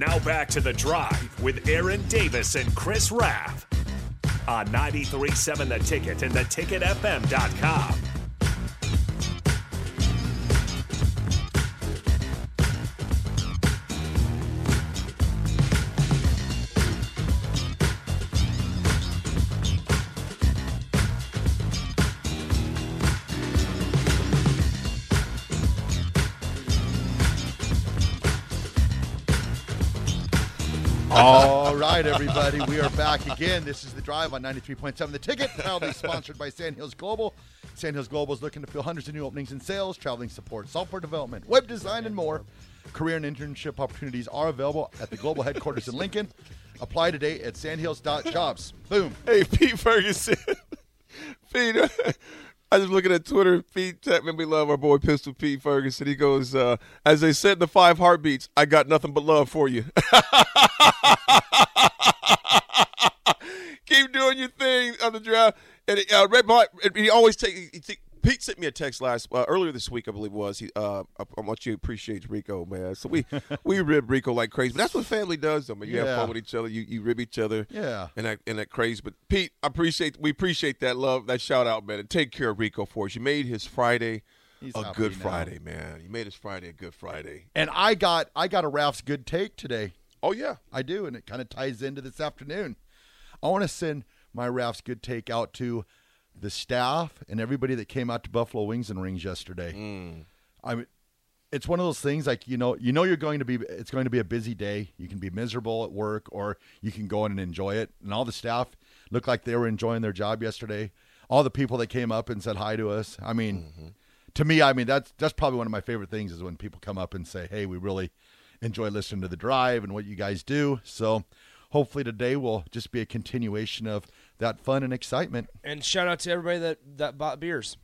Now back to the drive with Aaron Davis and Chris Raff on 93.7 The Ticket and theticketfm.com. All right, everybody, we are back again. This is the drive on 93.7 The Ticket, proudly sponsored by Sandhills Global. Sandhills Global is looking to fill hundreds of new openings in sales, traveling support, software development, web design, and more. Career and internship opportunities are available at the global headquarters in Lincoln. Apply today at sandhills.jobs. Boom. Hey, Pete Ferguson. Pete, I was looking at Twitter. Pete Chapman, we love our boy Pistol Pete Ferguson. He goes, uh, as they said in the five heartbeats, I got nothing but love for you. Keep doing your thing on the draft. And uh, Red Mart, he always take. Pete sent me a text last uh, earlier this week, I believe it was. He, uh, I want you to appreciate Rico, man. So we we rib Rico like crazy, but that's what family does, though. Man, you Yeah. have fun with each other, you you rib each other, Yeah. and that and that crazy. But Pete, I appreciate we appreciate that love, that shout out, man, and take care of Rico for us. You made his Friday He's a good now. Friday, man. You made his Friday a good Friday. And I got I got a Ralph's good take today. Oh yeah, I do, and it kind of ties into this afternoon. I want to send my Ralph's good take out to the staff and everybody that came out to Buffalo Wings and Rings yesterday. Mm. I mean, it's one of those things like you know, you know, you're going to be. It's going to be a busy day. You can be miserable at work, or you can go in and enjoy it. And all the staff looked like they were enjoying their job yesterday. All the people that came up and said hi to us. I mean, mm-hmm. to me, I mean that's that's probably one of my favorite things is when people come up and say, "Hey, we really enjoy listening to the drive and what you guys do." So, hopefully today will just be a continuation of that fun and excitement. And shout out to everybody that that bought beers.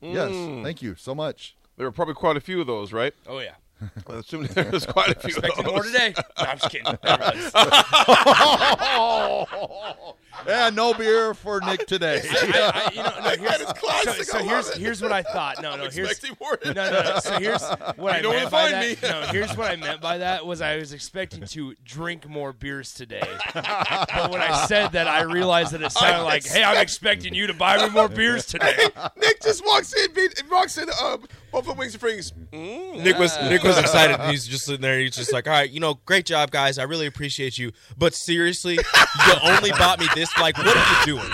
Yes, mm. thank you so much. there were probably quite a few of those, right? Oh yeah, I assume there was quite a few. of expecting those. more today. No, I'm just kidding. Everybody's- Yeah, no beer for Nick today. I, I, you know, no, here's, classic. so, so here's here's what I thought. No, I'm no, here's more. no, no, no. So here's what I You know meant to by find that. me. No, here's what I meant by that was I was expecting to drink more beers today, but when I said that, I realized that it sounded like, "Hey, I'm expecting you to buy me more beers today." Nick just walks in, beat- walks in, uh, Buffalo Wings and Rings. Mm, Nick was Nick was excited. He's just sitting there. He's just like, "All right, you know, great job, guys. I really appreciate you. But seriously, you only bought me this. Like, what are you doing?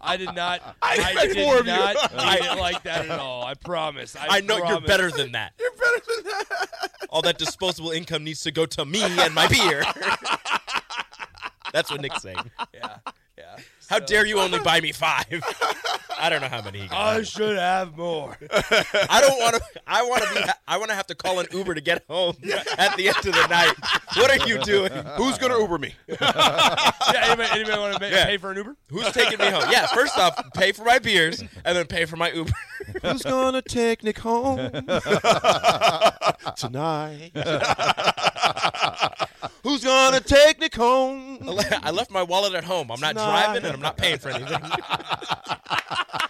I did not. I I, did more of you. not mean it like that at all. I promise. I, I know you're better than that. You're better than that. All that disposable income needs to go to me and my beer." That's what Nick's saying. Yeah, yeah. How dare you only buy me five? I don't know how many. He got. I should have more. I don't want to. I want to be. I want to have to call an Uber to get home at the end of the night. What are you doing? Who's gonna Uber me? yeah, anybody, anybody want to Yeah. pay for an Uber? Who's taking me home? Yeah, first off, pay for my beers and then pay for my Uber. Who's gonna take Nick home tonight? Who's gonna take Nick home? I left my wallet at home. I'm not driving and I'm not paying for anything.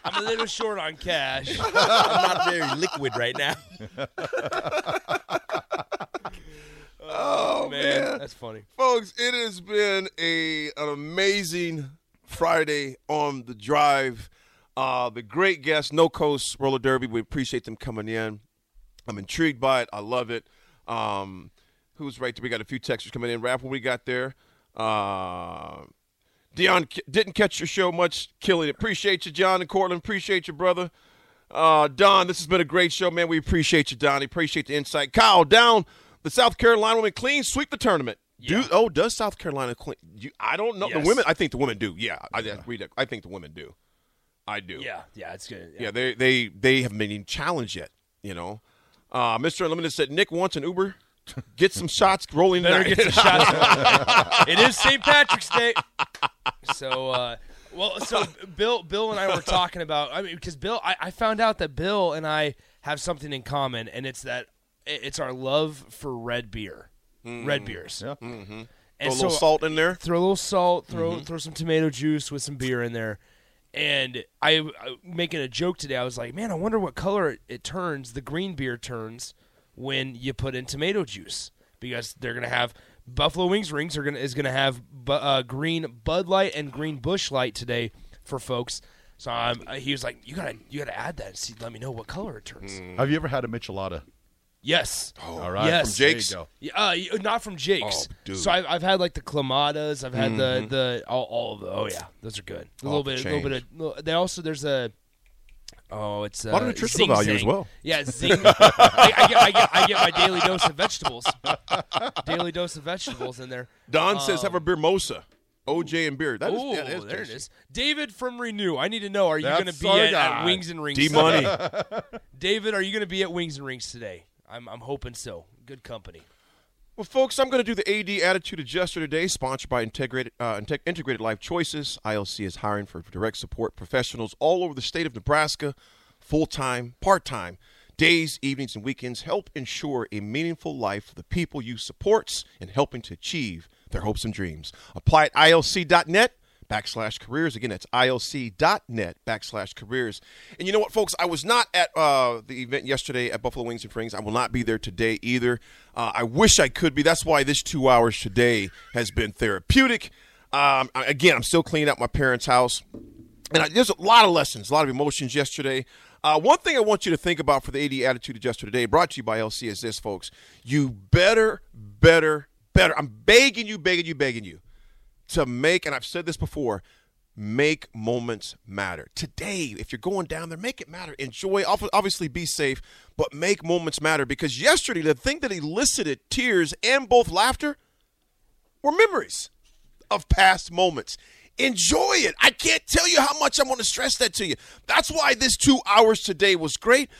I'm a little short on cash. I'm not very liquid right now. Oh man. that's funny. folks, it has been a an amazing Friday on the drive. Uh, the great guests, No Coast Roller Derby. We appreciate them coming in. I'm intrigued by it. I love it. Um, who's right there? We got a few texters coming in. Rap when we got there. Uh, Dion didn't catch your show much, killing it. Appreciate you, John and Cortland. Appreciate you, brother. Uh, Don, this has been a great show, man. We appreciate you, Donnie. Appreciate the insight. Kyle, down the South Carolina women clean sweep the tournament. Do oh, does South Carolina clean? You, I don't know. The women, I think the women do. Yeah, I, I. I think the women do. I do. Yeah, yeah, it's good. yeah. They they they haven't been challenged yet. You know, uh, Mr. Unlimited said Nick wants an Uber. Get some shots rolling Better tonight. get some shots. it is St. Patrick's Day, so uh, well, so Bill, Bill and I were talking about. I mean, because Bill, I, I found out that Bill and I have something in common, and it's that it's our love for red beer, mm. red beers. Yeah. And Throw a so salt in there. throw a little salt, throw mm-hmm. throw some tomato juice with some beer in there. And I, I making a joke today. I was like, man, I wonder what color it, it turns. The green beer turns when you put in tomato juice because they're gonna have Buffalo Wings Rings are gonna is gonna have bu- uh, green Bud Light and green Busch Light today for folks. So um, he was like, "You gotta you gotta add that. And see, let me know what color it turns." Have you ever had a Michelada? Yes. Oh, All right, Yes. from Jake's? There you go. Yeah, uh, y- not from Jake's. Oh, dude. So I've, I've had like the clamadas. I've had the the all, all of the. Oh yeah, those are good. A little bit, a little bit of. little- They also there's a. Oh, it's uh, lot of nutritional Zing value as well. Yeah, zing. I, I, get, I get I get my daily dose of vegetables. daily dose of vegetables in there. Don says have a beer mosa. OJ and beer. That is, Oh, yeah, that is there it is. David from Renew. I need to know. Are you going to be at, at Wings and Rings? D money. David, are you going to be at Wings and Rings today? I'm I'm hoping so. Good company. Well, folks, I'm going to do the AD Attitude Adjuster today, sponsored by Integrated, uh, Integ- Integrated Life Choices. ILC is hiring for direct support professionals all over the state of Nebraska, full time, part time, days, evenings, and weekends. Help ensure a meaningful life for the people you support and helping to achieve their hopes and dreams. Apply at ilc.net backslash careers. Again, that's ilc.net backslash careers. And you know what, folks? I was not at uh, the event yesterday at Buffalo Wings and Rings. I will not be there today either. Uh, I wish I could be. That's why this two hours today has been therapeutic. Um, again, I'm still cleaning out my parents' house. And I, there's a lot of lessons, a lot of emotions yesterday. Uh, one thing I want you to think about for the AD Attitude Adjuster today, brought to you by LC, is this, folks. You better, better, better. I'm begging you, begging you, begging you to make, and I've said this before, make moments matter. Today, if you're going down there, make it matter. Enjoy, obviously be safe, but make moments matter because yesterday, the thing that elicited tears and both laughter were memories of past moments. Enjoy it. I can't tell you how much I want to stress that to you. That's why this two hours today was great.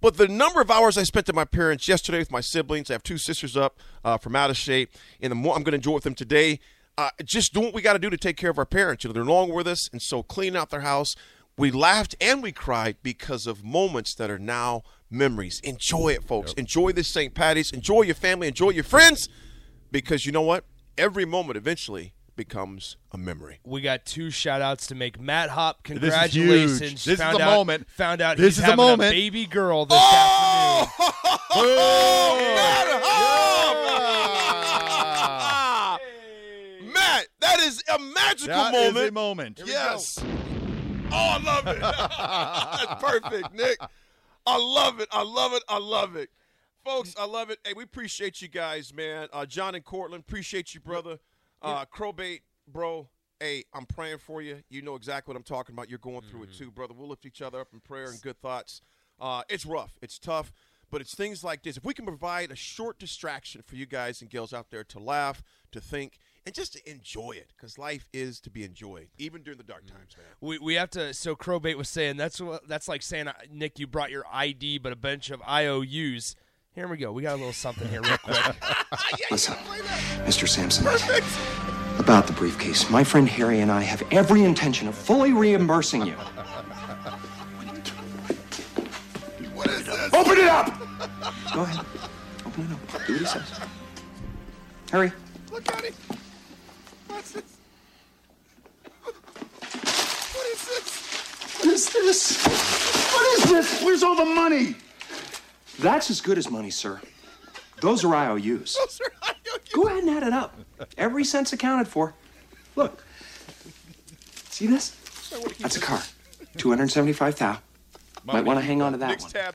But the number of hours I spent at my parents yesterday with my siblings, I have two sisters up uh, from out of shape, and the more I'm going to enjoy with them today. Uh, just doing what we got to do to take care of our parents. You know, they're no longer with us, and so cleaning out their house. We laughed and we cried because of moments that are now memories. Enjoy it, folks. Enjoy this St. Patty's. Enjoy your family. Enjoy your friends, because you know what? Every moment eventually becomes a memory. We got two shout outs to make. Matt Hop, This is congratulations. huge. This is found the out, moment. Found out This he's is the having moment. a baby girl this afternoon. Ah! Matt, that is a magical That is moment. a moment. yes. Oh, I love it. That's perfect, Nick. I love it. I love it. I love it. Folks, I love it. Hey, we appreciate you guys, man. Uh, John and Cortland, appreciate you, brother. Uh, Crowbait, bro. Hey, I'm praying for you. You know exactly what I'm talking about. You're going through it too, brother. We'll lift each other up in prayer and good thoughts. Uh, it's rough. It's tough. But it's things like this. If we can provide a short distraction for you guys and girls out there to laugh, to think, and just to enjoy it, because life is to be enjoyed, even during the dark times, man. We, we have to. So Crowbait was saying that's what that's like saying uh, Nick, you brought your ID, but a bunch of IOUs. Here we go. We got a little something here, real quick. Listen, Mr. Sampson. About the briefcase, my friend Harry and I have every intention of fully reimbursing you. What is this? Open it up! Go ahead. Open it up. Do what he says. Harry, Look at it. What's this? What is this? what is this? What is this? Where's all the money? That's as good as money, sir. Those are IOUs. Those are IOUs. Go ahead and add it up. Every cent's accounted for. Look. See this? That's a car. 275 thou. Might want to hang on to that Nick's one. tab.